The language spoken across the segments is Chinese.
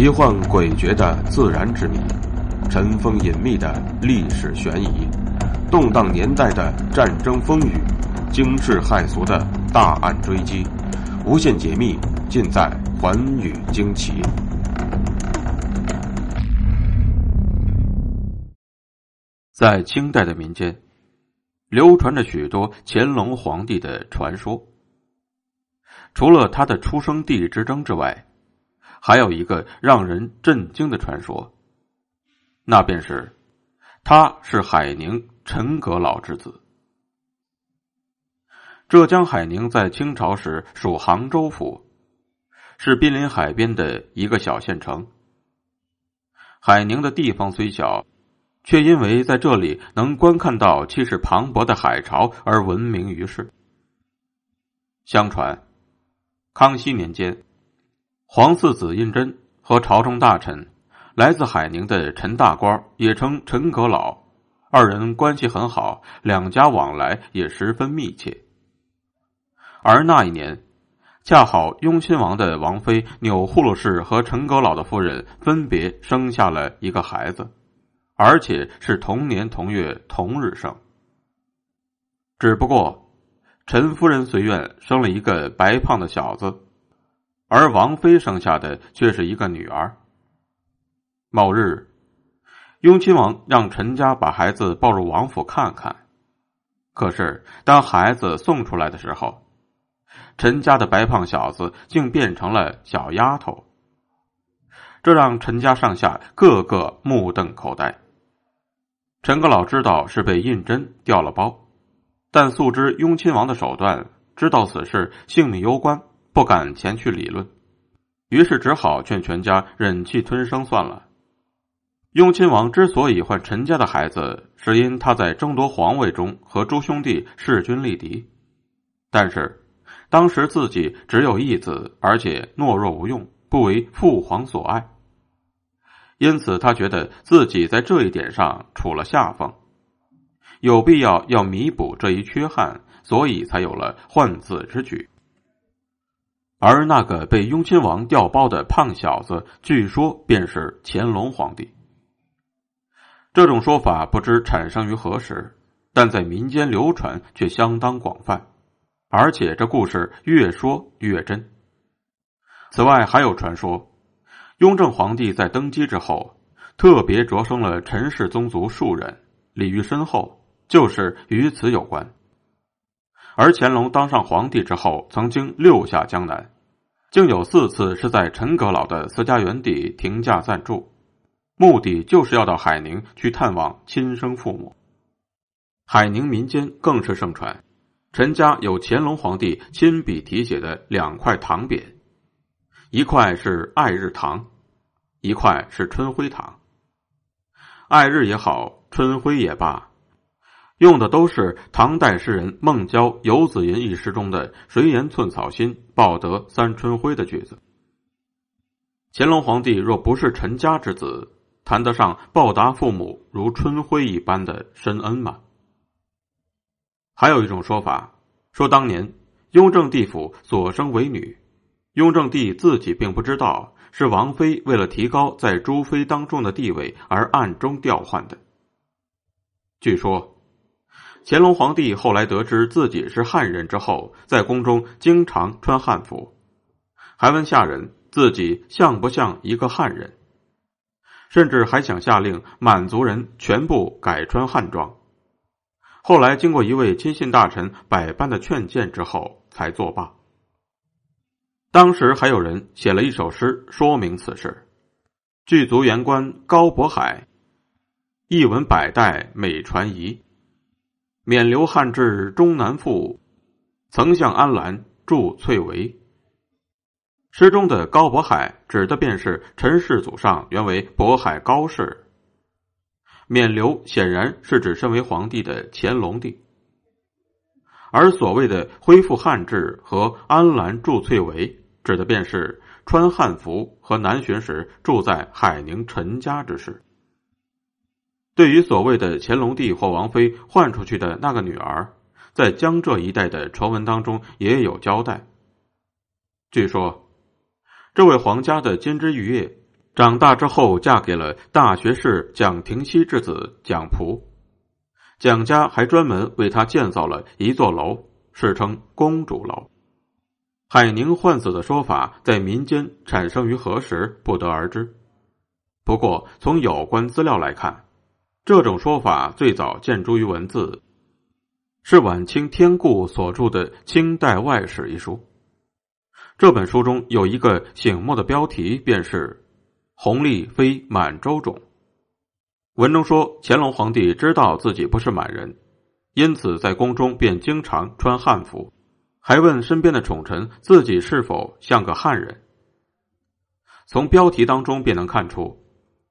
奇幻诡谲的自然之谜，尘封隐秘的历史悬疑，动荡年代的战争风雨，惊世骇俗的大案追击，无限解密尽在《寰宇惊奇》。在清代的民间，流传着许多乾隆皇帝的传说。除了他的出生地之争之外，还有一个让人震惊的传说，那便是他是海宁陈阁老之子。浙江海宁在清朝时属杭州府，是濒临海边的一个小县城。海宁的地方虽小，却因为在这里能观看到气势磅礴的海潮而闻名于世。相传，康熙年间。皇四子胤禛和朝中大臣，来自海宁的陈大官也称陈阁老，二人关系很好，两家往来也十分密切。而那一年，恰好雍亲王的王妃钮祜禄氏和陈阁老的夫人分别生下了一个孩子，而且是同年同月同日生。只不过，陈夫人随愿生了一个白胖的小子。而王妃生下的却是一个女儿。某日，雍亲王让陈家把孩子抱入王府看看，可是当孩子送出来的时候，陈家的白胖小子竟变成了小丫头，这让陈家上下个个目瞪口呆。陈阁老知道是被胤禛掉了包，但素知雍亲王的手段，知道此事性命攸关。不敢前去理论，于是只好劝全家忍气吞声算了。雍亲王之所以换陈家的孩子，是因他在争夺皇位中和诸兄弟势均力敌。但是当时自己只有一子，而且懦弱无用，不为父皇所爱，因此他觉得自己在这一点上处了下风，有必要要弥补这一缺憾，所以才有了换子之举。而那个被雍亲王调包的胖小子，据说便是乾隆皇帝。这种说法不知产生于何时，但在民间流传却相当广泛，而且这故事越说越真。此外，还有传说，雍正皇帝在登基之后，特别擢升了陈氏宗族数人，礼遇深厚，就是与此有关。而乾隆当上皇帝之后，曾经六下江南，竟有四次是在陈阁老的私家园地停驾暂住，目的就是要到海宁去探望亲生父母。海宁民间更是盛传，陈家有乾隆皇帝亲笔题写的两块唐匾，一块是爱日堂，一块是春晖堂。爱日也好，春晖也罢。用的都是唐代诗人孟郊《游子吟》一诗中的“谁言寸草心，报得三春晖”的句子。乾隆皇帝若不是陈家之子，谈得上报答父母如春晖一般的深恩吗？还有一种说法，说当年雍正帝府所生为女，雍正帝自己并不知道，是王妃为了提高在诸妃当中的地位而暗中调换的。据说。乾隆皇帝后来得知自己是汉人之后，在宫中经常穿汉服，还问下人自己像不像一个汉人，甚至还想下令满族人全部改穿汉装。后来经过一位亲信大臣百般的劝谏之后，才作罢。当时还有人写了一首诗说明此事：“剧足言官高渤海，一文百代美传遗。”免留汉制终南赋，曾向安澜筑翠围。诗中的高渤海指的便是陈氏祖上原为渤海高氏。免留显然是指身为皇帝的乾隆帝，而所谓的恢复汉制和安澜筑翠围，指的便是穿汉服和南巡时住在海宁陈家之事。对于所谓的乾隆帝或王妃换出去的那个女儿，在江浙一带的传闻当中也有交代。据说，这位皇家的金枝玉叶长大之后嫁给了大学士蒋廷锡之子蒋璞，蒋家还专门为他建造了一座楼，世称公主楼。海宁换子的说法在民间产生于何时不得而知，不过从有关资料来看，这种说法最早见诸于文字，是晚清天固所著的《清代外史》一书。这本书中有一个醒目的标题，便是“弘历非满洲种”。文中说，乾隆皇帝知道自己不是满人，因此在宫中便经常穿汉服，还问身边的宠臣自己是否像个汉人。从标题当中便能看出，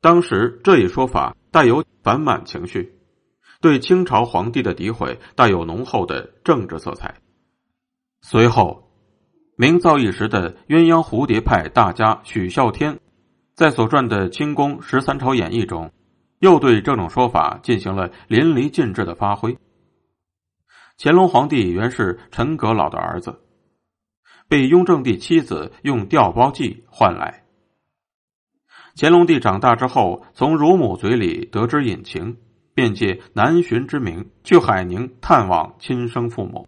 当时这一说法带有反满情绪，对清朝皇帝的诋毁带有浓厚的政治色彩。随后。名噪一时的鸳鸯蝴蝶派大家许孝天，在所撰的《清宫十三朝演义》中，又对这种说法进行了淋漓尽致的发挥。乾隆皇帝原是陈阁老的儿子，被雍正帝妻子用调包计换来。乾隆帝长大之后，从乳母嘴里得知隐情，便借南巡之名去海宁探望亲生父母。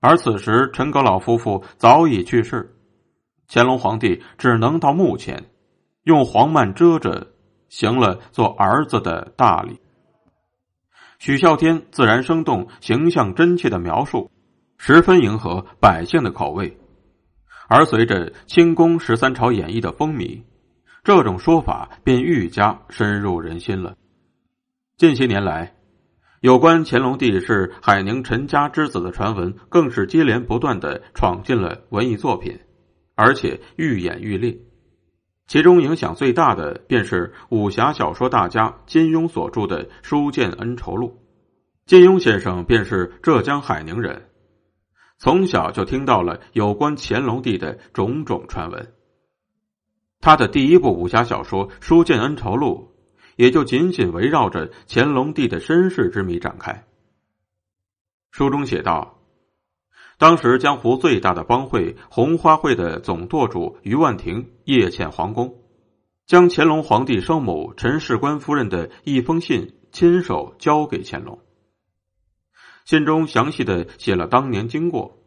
而此时，陈阁老夫妇早已去世，乾隆皇帝只能到墓前，用黄幔遮着，行了做儿子的大礼。许孝天自然生动、形象真切的描述，十分迎合百姓的口味。而随着《清宫十三朝演义》的风靡，这种说法便愈加深入人心了。近些年来。有关乾隆帝是海宁陈家之子的传闻，更是接连不断的闯进了文艺作品，而且愈演愈烈。其中影响最大的便是武侠小说大家金庸所著的《书剑恩仇录》。金庸先生便是浙江海宁人，从小就听到了有关乾隆帝的种种传闻。他的第一部武侠小说《书剑恩仇录》。也就紧紧围绕着乾隆帝的身世之谜展开。书中写道：当时江湖最大的帮会红花会的总舵主于万庭夜潜皇宫，将乾隆皇帝生母陈氏官夫人的一封信亲手交给乾隆。信中详细的写了当年经过，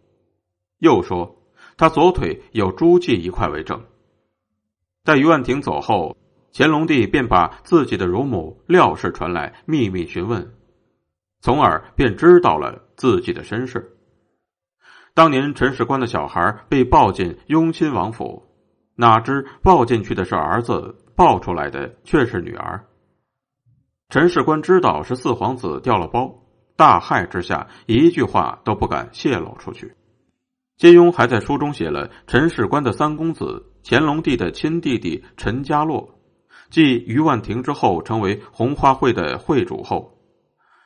又说他左腿有珠玑一块为证。在于万庭走后。乾隆帝便把自己的乳母廖氏传来，秘密询问，从而便知道了自己的身世。当年陈世官的小孩被抱进雍亲王府，哪知抱进去的是儿子，抱出来的却是女儿。陈世官知道是四皇子掉了包，大骇之下，一句话都不敢泄露出去。金庸还在书中写了陈世官的三公子，乾隆帝的亲弟弟陈家洛。继于万庭之后，成为红花会的会主后，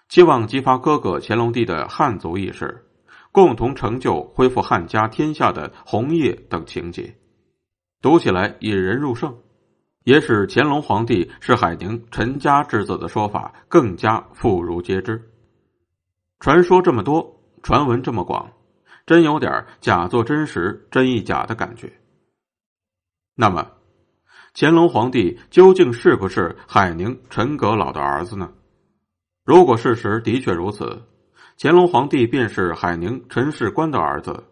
期望激发哥哥乾隆帝的汉族意识，共同成就恢复汉家天下的红叶等情节，读起来引人入胜，也使乾隆皇帝是海宁陈家之子的说法更加妇孺皆知。传说这么多，传闻这么广，真有点假作真实，真亦假的感觉。那么。乾隆皇帝究竟是不是海宁陈阁老的儿子呢？如果事实的确如此，乾隆皇帝便是海宁陈世官的儿子，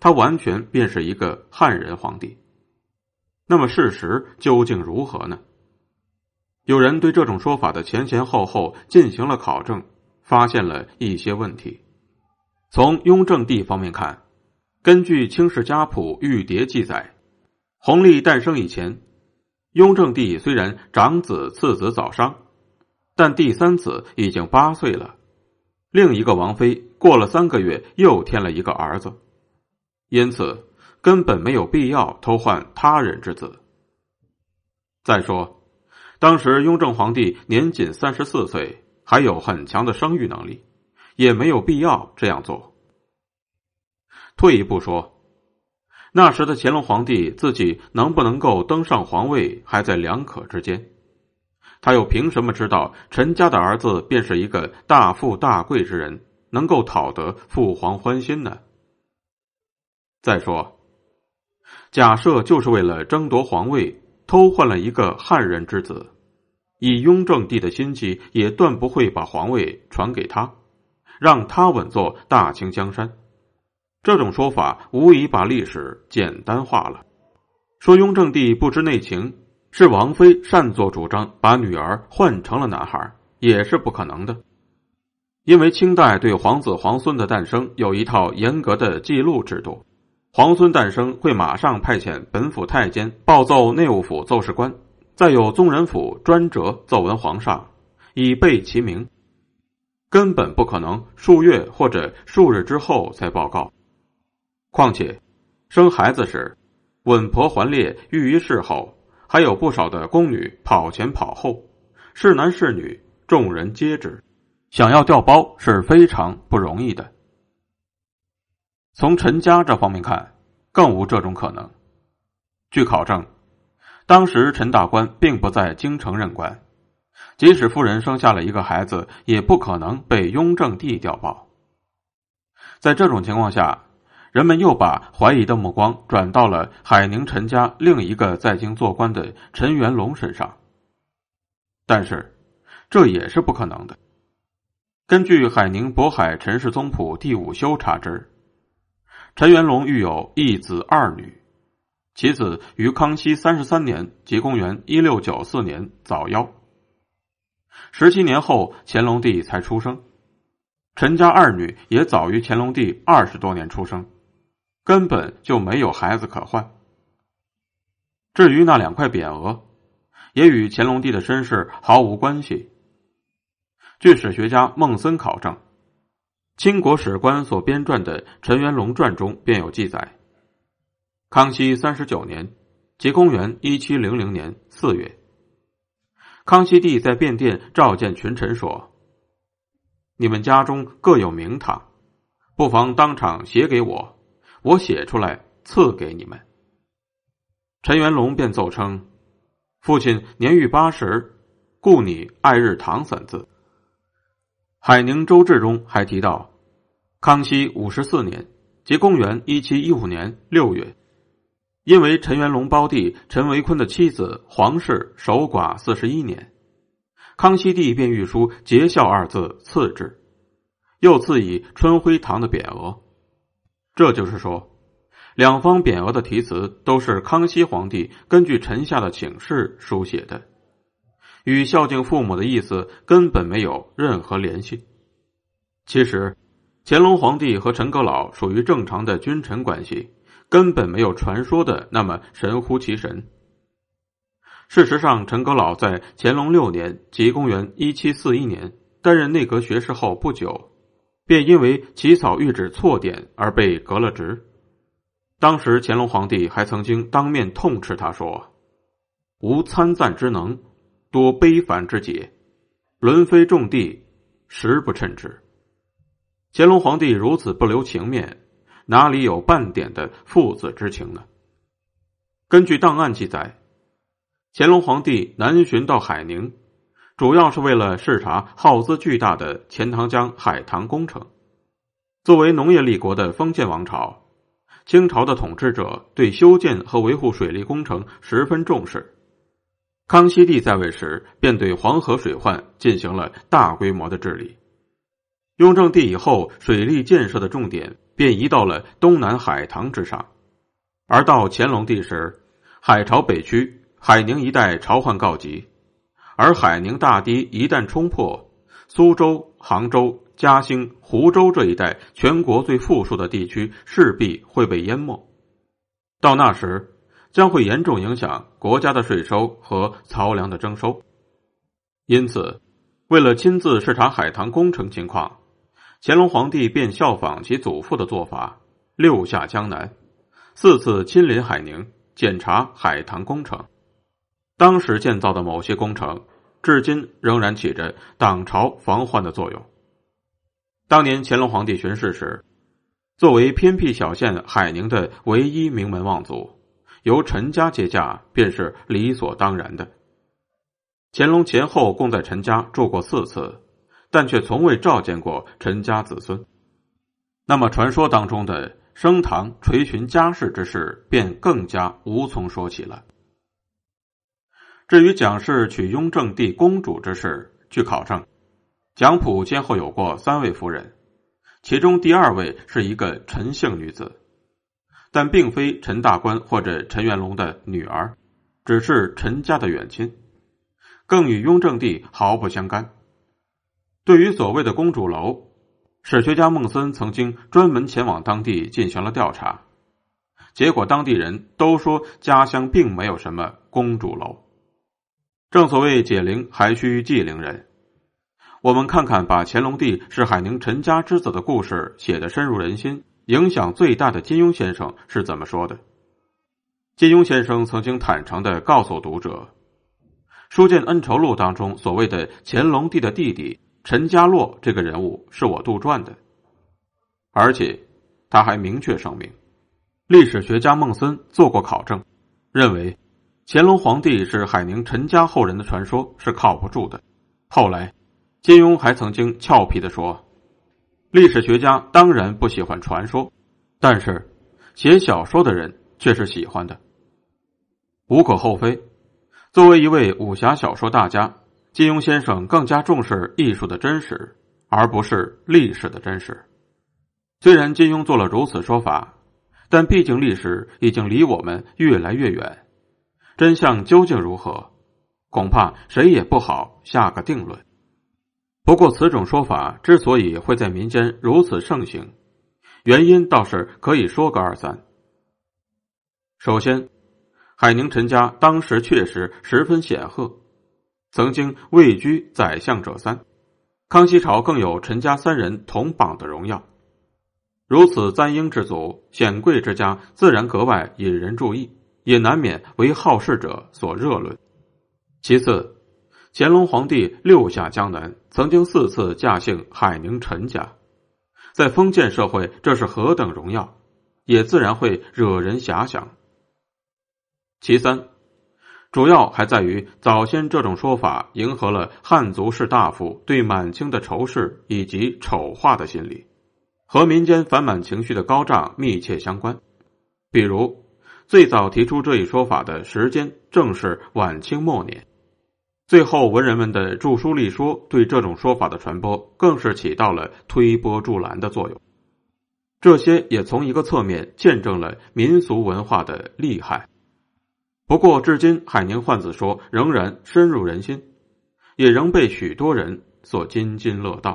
他完全便是一个汉人皇帝。那么事实究竟如何呢？有人对这种说法的前前后后进行了考证，发现了一些问题。从雍正帝方面看，根据《清史家谱玉牒》记载，弘历诞生以前。雍正帝虽然长子次子早殇，但第三子已经八岁了。另一个王妃过了三个月又添了一个儿子，因此根本没有必要偷换他人之子。再说，当时雍正皇帝年仅三十四岁，还有很强的生育能力，也没有必要这样做。退一步说。那时的乾隆皇帝自己能不能够登上皇位，还在两可之间。他又凭什么知道陈家的儿子便是一个大富大贵之人，能够讨得父皇欢心呢？再说，假设就是为了争夺皇位，偷换了一个汉人之子，以雍正帝的心计，也断不会把皇位传给他，让他稳坐大清江山。这种说法无疑把历史简单化了。说雍正帝不知内情，是王妃擅作主张把女儿换成了男孩，也是不可能的。因为清代对皇子皇孙的诞生有一套严格的记录制度，皇孙诞生会马上派遣本府太监报奏内务府奏事官，再有宗人府专折奏闻皇上，以备其名。根本不可能数月或者数日之后才报告。况且，生孩子时，稳婆环列育于事后，还有不少的宫女跑前跑后，是男是女，众人皆知。想要调包是非常不容易的。从陈家这方面看，更无这种可能。据考证，当时陈大官并不在京城任官，即使夫人生下了一个孩子，也不可能被雍正帝调包。在这种情况下，人们又把怀疑的目光转到了海宁陈家另一个在京做官的陈元龙身上。但是，这也是不可能的。根据海宁渤海陈氏宗谱第五修查知，陈元龙育有一子二女，其子于康熙三十三年（即公元一六九四年）早夭。十七年后，乾隆帝才出生。陈家二女也早于乾隆帝二十多年出生，根本就没有孩子可换。至于那两块匾额，也与乾隆帝的身世毫无关系。据史学家孟森考证，清国史官所编撰的《陈元龙传》中便有记载：康熙三十九年，即公元一七零零年四月，康熙帝在便殿召见群臣说：“你们家中各有名堂，不妨当场写给我，我写出来赐给你们。”陈元龙便奏称：“父亲年逾八十，故拟爱日堂三字。”海宁周志中还提到，康熙五十四年，即公元一七一五年六月，因为陈元龙胞弟陈维坤的妻子黄氏守寡四十一年，康熙帝便御书“节孝”二字赐之，又赐以春晖堂的匾额。这就是说，两方匾额的题词都是康熙皇帝根据臣下的请示书写的。与孝敬父母的意思根本没有任何联系。其实，乾隆皇帝和陈阁老属于正常的君臣关系，根本没有传说的那么神乎其神。事实上，陈阁老在乾隆六年（即公元一七四一年）担任内阁学士后不久，便因为起草谕旨错点而被革了职。当时，乾隆皇帝还曾经当面痛斥他说：“无参赞之能。”多悲烦之节，伦非重地，实不称职。乾隆皇帝如此不留情面，哪里有半点的父子之情呢？根据档案记载，乾隆皇帝南巡到海宁，主要是为了视察耗资巨大的钱塘江海棠工程。作为农业立国的封建王朝，清朝的统治者对修建和维护水利工程十分重视。康熙帝在位时，便对黄河水患进行了大规模的治理。雍正帝以后，水利建设的重点便移到了东南海棠之上。而到乾隆帝时，海潮北区海宁一带潮患告急，而海宁大堤一旦冲破，苏州、杭州、嘉兴、湖州这一带全国最富庶的地区势必会被淹没。到那时，将会严重影响国家的税收和漕粮的征收，因此，为了亲自视察海棠工程情况，乾隆皇帝便效仿其祖父的做法，六下江南，四次亲临海宁检查海棠工程。当时建造的某些工程，至今仍然起着挡潮防患的作用。当年乾隆皇帝巡视时，作为偏僻小县海宁的唯一名门望族。由陈家接驾便是理所当然的。乾隆前后共在陈家住过四次，但却从未召见过陈家子孙。那么，传说当中的升堂垂询家事之事便更加无从说起了。至于蒋氏娶雍正帝公主之事，据考证，蒋溥先后有过三位夫人，其中第二位是一个陈姓女子，但并非陈大官或者陈元龙的女儿，只是陈家的远亲，更与雍正帝毫不相干。对于所谓的公主楼，史学家孟森曾经专门前往当地进行了调查，结果当地人都说家乡并没有什么公主楼。正所谓解铃还需系铃人，我们看看把乾隆帝是海宁陈家之子的故事写得深入人心、影响最大的金庸先生是怎么说的。金庸先生曾经坦诚的告诉读者，《书剑恩仇录》当中所谓的乾隆帝的弟弟。陈家洛这个人物是我杜撰的，而且他还明确声明，历史学家孟森做过考证，认为乾隆皇帝是海宁陈家后人的传说是靠不住的。后来，金庸还曾经俏皮的说，历史学家当然不喜欢传说，但是写小说的人却是喜欢的，无可厚非。作为一位武侠小说大家。金庸先生更加重视艺术的真实，而不是历史的真实。虽然金庸做了如此说法，但毕竟历史已经离我们越来越远，真相究竟如何，恐怕谁也不好下个定论。不过，此种说法之所以会在民间如此盛行，原因倒是可以说个二三。首先，海宁陈家当时确实十分显赫。曾经位居宰相者三，康熙朝更有陈家三人同榜的荣耀。如此簪缨之族、显贵之家，自然格外引人注意，也难免为好事者所热论。其次，乾隆皇帝六下江南，曾经四次驾幸海宁陈家，在封建社会，这是何等荣耀，也自然会惹人遐想。其三。主要还在于早先这种说法迎合了汉族士大夫对满清的仇视以及丑化的心理，和民间反满情绪的高涨密切相关。比如，最早提出这一说法的时间正是晚清末年，最后文人们的著书立说对这种说法的传播更是起到了推波助澜的作用。这些也从一个侧面见证了民俗文化的厉害。不过，至今海宁换子说仍然深入人心，也仍被许多人所津津乐道。